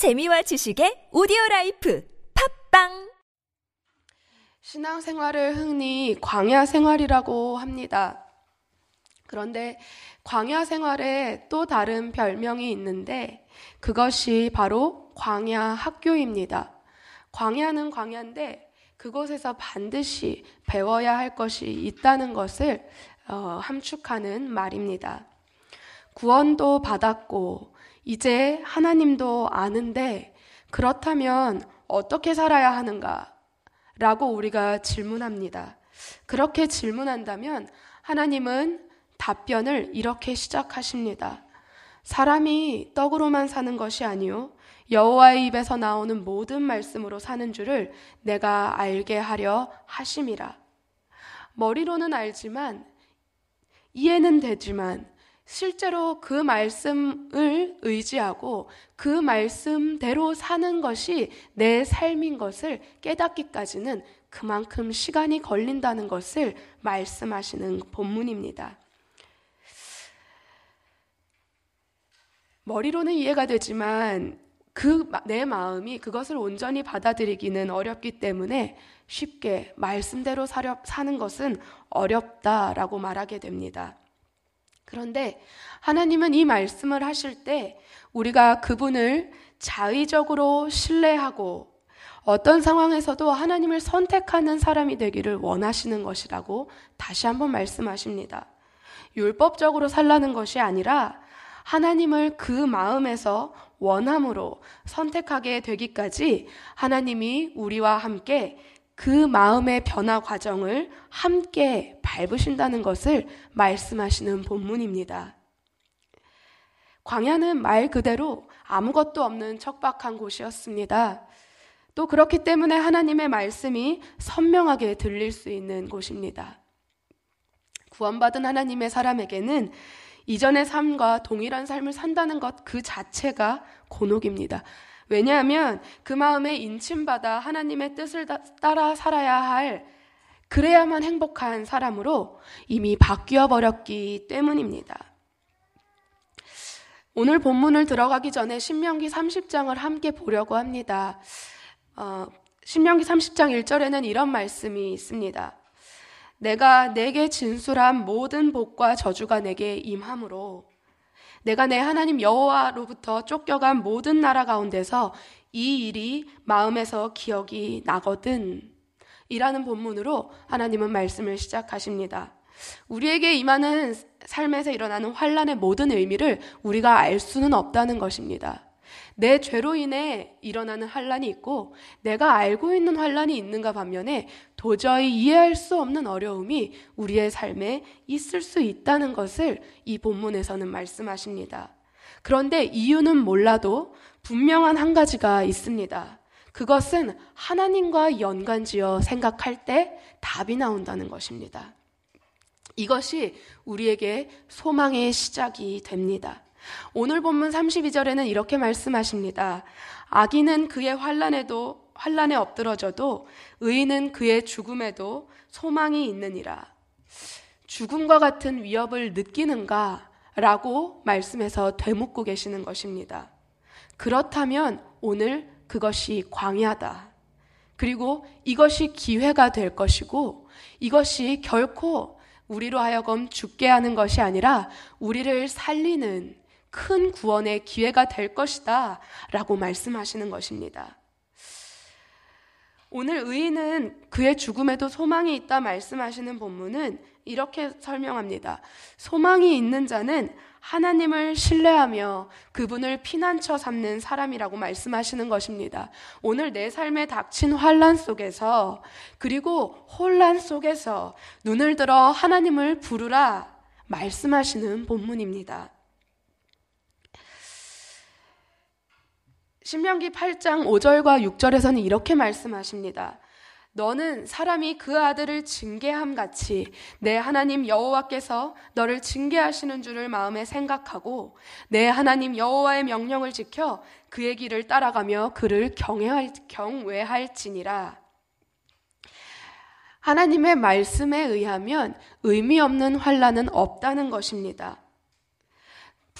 재미와 지식의 오디오 라이프 팟빵 신앙생활을 흔히 광야 생활이라고 합니다. 그런데 광야 생활에 또 다른 별명이 있는데 그것이 바로 광야 학교입니다. 광야는 광야인데 그곳에서 반드시 배워야 할 것이 있다는 것을 어, 함축하는 말입니다. 구원도 받았고 이제 하나님도 아는데 그렇다면 어떻게 살아야 하는가? 라고 우리가 질문합니다. 그렇게 질문한다면 하나님은 답변을 이렇게 시작하십니다. 사람이 떡으로만 사는 것이 아니요 여호와의 입에서 나오는 모든 말씀으로 사는 줄을 내가 알게 하려 하심이라. 머리로는 알지만 이해는 되지만 실제로 그 말씀을 의지하고 그 말씀대로 사는 것이 내 삶인 것을 깨닫기까지는 그만큼 시간이 걸린다는 것을 말씀하시는 본문입니다. 머리로는 이해가 되지만 그 내 마음이 그것을 온전히 받아들이기는 어렵기 때문에 쉽게 말씀대로 사는 것은 어렵다라고 말하게 됩니다. 그런데 하나님은 이 말씀을 하실 때 우리가 그분을 자의적으로 신뢰하고 어떤 상황에서도 하나님을 선택하는 사람이 되기를 원하시는 것이라고 다시 한번 말씀하십니다. 율법적으로 살라는 것이 아니라 하나님을 그 마음에서 원함으로 선택하게 되기까지 하나님이 우리와 함께 그 마음의 변화 과정을 함께 밟으신다는 것을 말씀하시는 본문입니다. 광야는 말 그대로 아무것도 없는 척박한 곳이었습니다. 또 그렇기 때문에 하나님의 말씀이 선명하게 들릴 수 있는 곳입니다. 구원받은 하나님의 사람에게는 이전의 삶과 동일한 삶을 산다는 것 그 자체가 곤혹입니다. 왜냐하면 그 마음에 인침받아 하나님의 뜻을 따라 살아야 할 그래야만 행복한 사람으로 이미 바뀌어 버렸기 때문입니다. 오늘 본문을 들어가기 전에 신명기 30장을 함께 보려고 합니다. 어, 신명기 30장 1절에는 이런 말씀이 있습니다. 내가 내게 진술한 모든 복과 저주가 내게 임함으로 내가 내 하나님 여호와로부터 쫓겨간 모든 나라 가운데서 이 일이 마음에서 기억이 나거든. 이라는 본문으로 하나님은 말씀을 시작하십니다. 우리에게 임하는 삶에서 일어나는 환란의 모든 의미를 우리가 알 수는 없다는 것입니다. 내 죄로 인해 일어나는 환란이 있고 내가 알고 있는 환란이 있는가 반면에 도저히 이해할 수 없는 어려움이 우리의 삶에 있을 수 있다는 것을 이 본문에서는 말씀하십니다. 그런데 이유는 몰라도 분명한 한 가지가 있습니다. 그것은 하나님과 연관지어 생각할 때 답이 나온다는 것입니다. 이것이 우리에게 소망의 시작이 됩니다. 오늘 본문 32절에는 이렇게 말씀하십니다. 악인은 그의 환란에도 환란에 엎드러져도 의인은 그의 죽음에도 소망이 있느니라. 죽음과 같은 위협을 느끼는가? 라고 말씀해서 되묻고 계시는 것입니다. 그렇다면 오늘 그것이 광야다. 그리고 이것이 기회가 될 것이고 이것이 결코 우리로 하여금 죽게 하는 것이 아니라 우리를 살리는 큰 구원의 기회가 될 것이다. 라고 말씀하시는 것입니다. 오늘 의인은 그의 죽음에도 소망이 있다 말씀하시는 본문은 이렇게 설명합니다. 소망이 있는 자는 하나님을 신뢰하며 그분을 피난처 삼는 사람이라고 말씀하시는 것입니다. 오늘 내 삶에 닥친 환란 속에서 그리고 혼란 속에서 눈을 들어 하나님을 부르라 말씀하시는 본문입니다. 신명기 8장 5절과 6절에서는 이렇게 말씀하십니다. 너는 사람이 그 아들을 징계함 같이 내 하나님 여호와께서 너를 징계하시는 줄을 마음에 생각하고 내 하나님 여호와의 명령을 지켜 그의 길을 따라가며 그를 경외할, 경외할지니라. 하나님의 말씀에 의하면 의미 없는 환란은 없다는 것입니다.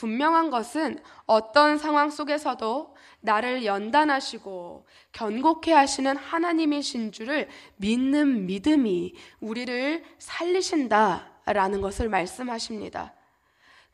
분명한 것은 어떤 상황 속에서도 나를 연단하시고 견고케 하시는 하나님이신 줄을 믿는 믿음이 우리를 살리신다라는 것을 말씀하십니다.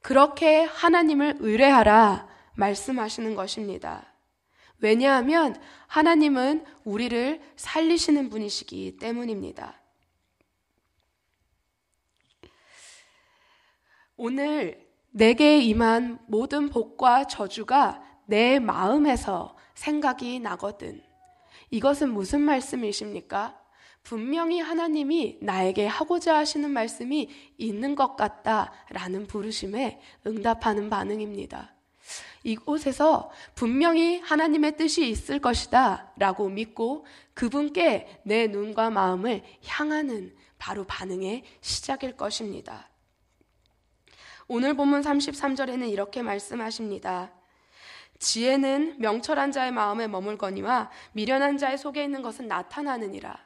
그렇게 하나님을 의뢰하라 말씀하시는 것입니다. 왜냐하면 하나님은 우리를 살리시는 분이시기 때문입니다. 오늘 내게 임한 모든 복과 저주가 내 마음에서 생각이 나거든. 이것은 무슨 말씀이십니까? 분명히 하나님이 나에게 하고자 하시는 말씀이 있는 것 같다라는 부르심에 응답하는 반응입니다. 이곳에서 분명히 하나님의 뜻이 있을 것이다 라고 믿고 그분께 내 눈과 마음을 향하는 바로 반응의 시작일 것입니다. 오늘 본문 33절에는 이렇게 말씀하십니다. 지혜는 명철한 자의 마음에 머물거니와 미련한 자의 속에 있는 것은 나타나느니라.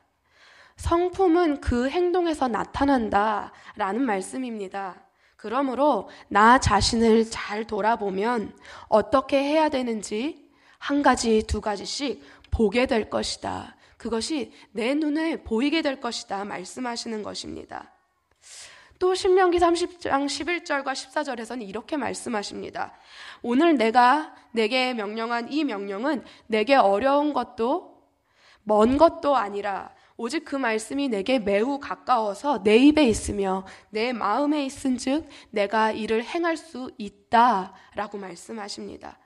성품은 그 행동에서 나타난다 라는 말씀입니다. 그러므로 나 자신을 잘 돌아보면 어떻게 해야 되는지 한 가지, 두 가지씩 보게 될 것이다. 그것이 내 눈에 보이게 될 것이다. 말씀하시는 것입니다. 또 신명기 30장 11절과 14절에서는 이렇게 말씀하십니다. 오늘 내가 내게 명령한 이 명령은 내게 어려운 것도 먼 것도 아니라 오직 그 말씀이 내게 매우 가까워서 내 입에 있으며 내 마음에 있은즉 내가 이를 행할 수 있다라고 말씀하십니다.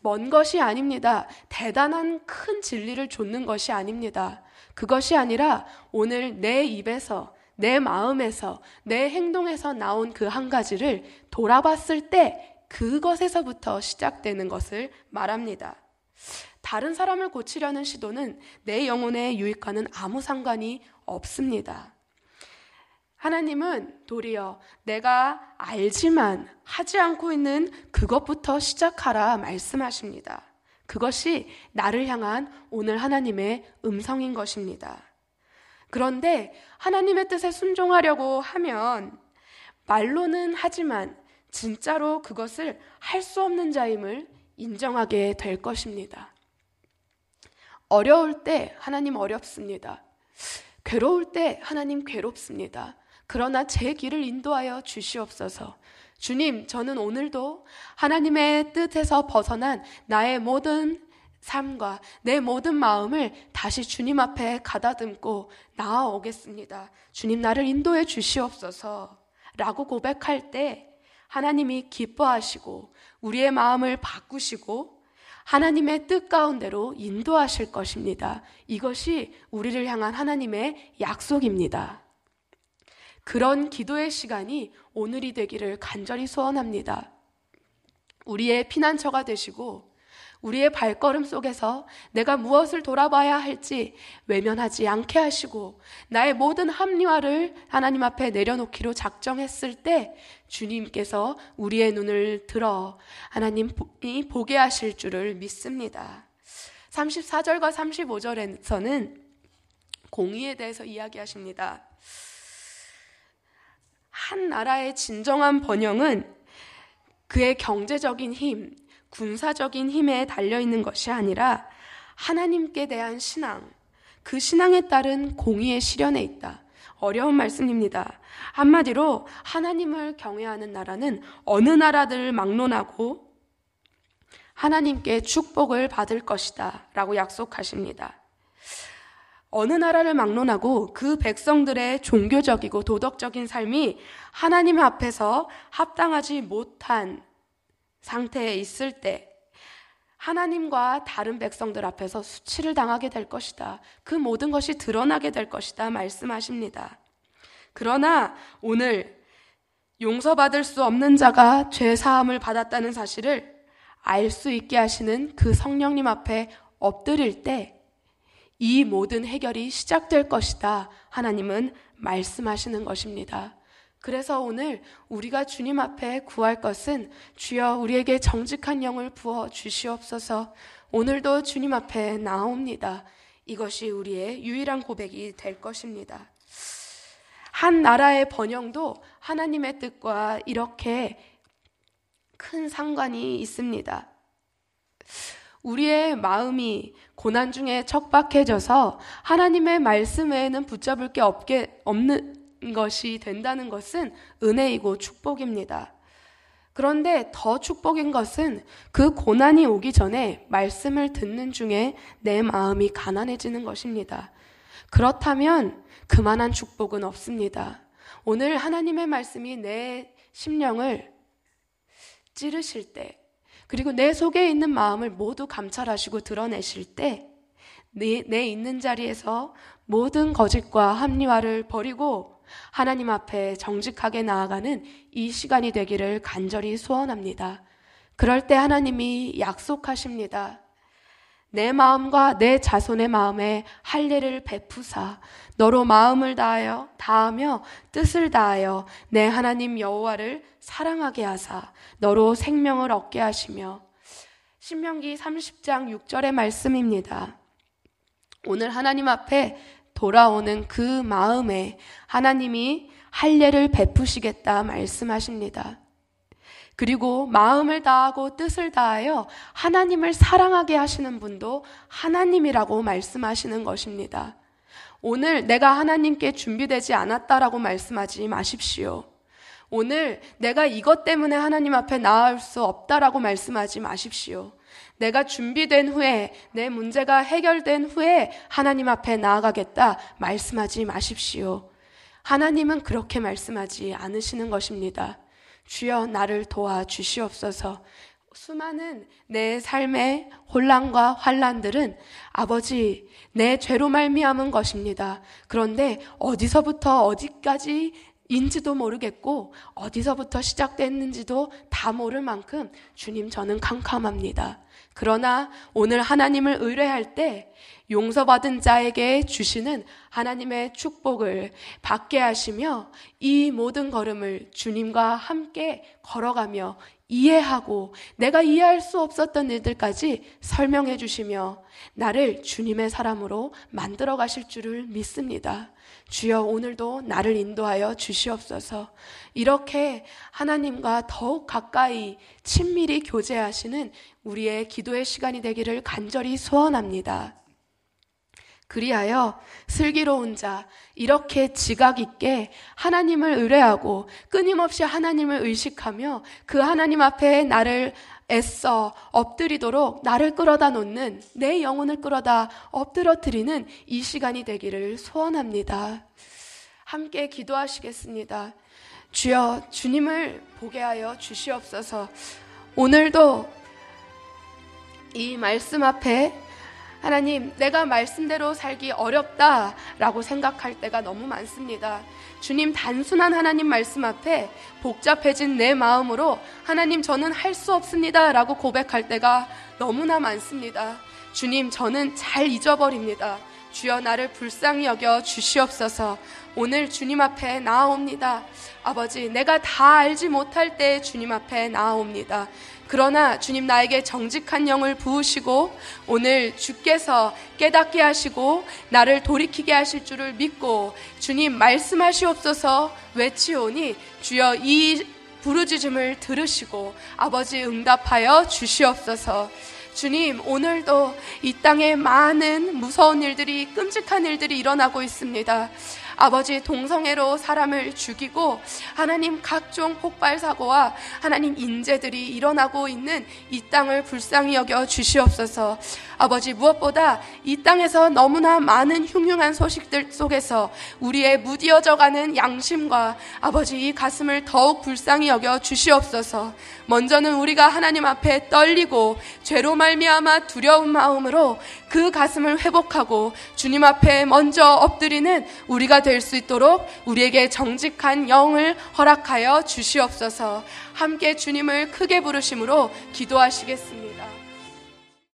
먼 것이 아닙니다. 대단한 큰 진리를 좇는 것이 아닙니다. 그것이 아니라 오늘 내 입에서 내 마음에서 내 행동에서 나온 그 한 가지를 돌아봤을 때 그것에서부터 시작되는 것을 말합니다. 다른 사람을 고치려는 시도는 내 영혼의 유익과는 아무 상관이 없습니다. 하나님은 도리어 내가 알지만 하지 않고 있는 그것부터 시작하라 말씀하십니다. 그것이 나를 향한 오늘 하나님의 음성인 것입니다. 그런데 하나님의 뜻에 순종하려고 하면 말로는 하지만 진짜로 그것을 할 수 없는 자임을 인정하게 될 것입니다. 어려울 때 하나님 어렵습니다. 괴로울 때 하나님 괴롭습니다. 그러나 제 길을 인도하여 주시옵소서. 주님, 저는 오늘도 하나님의 뜻에서 벗어난 나의 모든 삶과 내 모든 마음을 다시 주님 앞에 가다듬고 나아오겠습니다. 주님 나를 인도해 주시옵소서. 라고 고백할 때 하나님이 기뻐하시고 우리의 마음을 바꾸시고 하나님의 뜻 가운데로 인도하실 것입니다. 이것이 우리를 향한 하나님의 약속입니다. 그런 기도의 시간이 오늘이 되기를 간절히 소원합니다. 우리의 피난처가 되시고 우리의 발걸음 속에서 내가 무엇을 돌아봐야 할지 외면하지 않게 하시고 나의 모든 합리화를 하나님 앞에 내려놓기로 작정했을 때 주님께서 우리의 눈을 들어 하나님이 보게 하실 줄을 믿습니다. 34절과 35절에서는 공의에 대해서 이야기하십니다. 한 나라의 진정한 번영은 그의 경제적인 힘, 군사적인 힘에 달려 있는 것이 아니라 하나님께 대한 신앙, 그 신앙에 따른 공의의 실현에 있다. 어려운 말씀입니다. 한마디로 하나님을 경외하는 나라는 어느 나라들을 막론하고 하나님께 축복을 받을 것이다. 라고 약속하십니다. 어느 나라를 막론하고 그 백성들의 종교적이고 도덕적인 삶이 하나님 앞에서 합당하지 못한 상태에 있을 때 하나님과 다른 백성들 앞에서 수치를 당하게 될 것이다. 그 모든 것이 드러나게 될 것이다. 말씀하십니다. 그러나 오늘 용서받을 수 없는 자가 죄 사함을 받았다는 사실을 알 수 있게 하시는 그 성령님 앞에 엎드릴 때 이 모든 해결이 시작될 것이다. 하나님은 말씀하시는 것입니다. 그래서 오늘 우리가 주님 앞에 구할 것은 주여 우리에게 정직한 영을 부어 주시옵소서 오늘도 주님 앞에 나옵니다. 이것이 우리의 유일한 고백이 될 것입니다. 한 나라의 번영도 하나님의 뜻과 이렇게 큰 상관이 있습니다. 우리의 마음이 고난 중에 척박해져서 하나님의 말씀 외에는 붙잡을 게 없게, 없는 것이 된다는 것은 은혜이고 축복입니다. 그런데 더 축복인 것은 그 고난이 오기 전에 말씀을 듣는 중에 내 마음이 가난해지는 것입니다. 그렇다면 그만한 축복은 없습니다. 오늘 하나님의 말씀이 내 심령을 찌르실 때, 그리고 내 속에 있는 마음을 모두 감찰하시고 드러내실 때, 내, 내 있는 자리에서 모든 거짓과 합리화를 버리고 하나님 앞에 정직하게 나아가는 이 시간이 되기를 간절히 소원합니다. 그럴 때 하나님이 약속하십니다. 내 마음과 내 자손의 마음에 할례를 베푸사 너로 마음을 다하여 다하며 뜻을 다하여 내 하나님 여호와를 사랑하게 하사 너로 생명을 얻게 하시며 신명기 30장 6절의 말씀입니다. 오늘 하나님 앞에 돌아오는 그 마음에 하나님이 할례를 베푸시겠다 말씀하십니다. 그리고 마음을 다하고 뜻을 다하여 하나님을 사랑하게 하시는 분도 하나님이라고 말씀하시는 것입니다. 오늘 내가 하나님께 준비되지 않았다라고 말씀하지 마십시오. 오늘 내가 이것 때문에 하나님 앞에 나아올 수 없다라고 말씀하지 마십시오. 내가 준비된 후에 내 문제가 해결된 후에 하나님 앞에 나아가겠다 말씀하지 마십시오. 하나님은 그렇게 말씀하지 않으시는 것입니다. 주여 나를 도와 주시옵소서. 수많은 내 삶의 혼란과 환란들은 아버지 내 죄로 말미암은 것입니다. 그런데 어디서부터 어디까지 인지도 모르겠고 어디서부터 시작됐는지도 다 모를 만큼 주님 저는 캄캄합니다. 그러나 오늘 하나님을 의뢰할 때 용서받은 자에게 주시는 하나님의 축복을 받게 하시며 이 모든 걸음을 주님과 함께 걸어가며 이해하고 내가 이해할 수 없었던 일들까지 설명해 주시며 나를 주님의 사람으로 만들어 가실 줄을 믿습니다. 주여 오늘도 나를 인도하여 주시옵소서. 이렇게 하나님과 더욱 가까이 친밀히 교제하시는 기도의 시간이 되기를 간절히 소원합니다. 그리하여 슬기로운 자, 이렇게 지각 있게 하나님을 의뢰하고 끊임없이 하나님을 의식하며 그 하나님 앞에 나를 애써 엎드리도록 나를 끌어다 놓는 내 영혼을 끌어다 엎드러뜨리는 이 시간이 되기를 소원합니다. 함께 기도하시겠습니다. 주여 주님을 보게 하여 주시옵소서. 오늘도 이 말씀 앞에 하나님, 내가 말씀대로 살기 어렵다라고 생각할 때가 너무 많습니다. 주님, 단순한 하나님 말씀 앞에 복잡해진 내 마음으로 하나님, 저는 할 수 없습니다라고 고백할 때가 너무나 많습니다. 주님, 저는 잘 잊어버립니다. 주여 나를 불쌍히 여겨 주시옵소서. 오늘 주님 앞에 나아옵니다. 아버지, 내가 다 알지 못할 때 주님 앞에 나아옵니다. 그러나 주님 나에게 정직한 영을 부으시고 오늘 주께서 깨닫게 하시고 나를 돌이키게 하실 줄을 믿고 주님 말씀하시옵소서 외치오니 주여 이 부르짖음을 들으시고 아버지 응답하여 주시옵소서. 주님, 오늘도 이 땅에 많은 무서운 일들이, 끔찍한 일들이 일어나고 있습니다. 아버지 동성애로 사람을 죽이고 하나님 각종 폭발 사고와 하나님 인재들이 일어나고 있는 이 땅을 불쌍히 여겨 주시옵소서. 아버지 무엇보다 이 땅에서 너무나 많은 흉흉한 소식들 속에서 우리의 무디어져 가는 양심과 아버지 이 가슴을 더욱 불쌍히 여겨 주시옵소서. 먼저는 우리가 하나님 앞에 떨리고 죄로 말미암아 두려운 마음으로 그 가슴을 회복하고 주님 앞에 먼저 엎드리는 우리가 될 수 있도록 우리에게 정직한 영을 허락하여 주시옵소서. 함께 주님을 크게 부르심으로 기도하시겠습니다.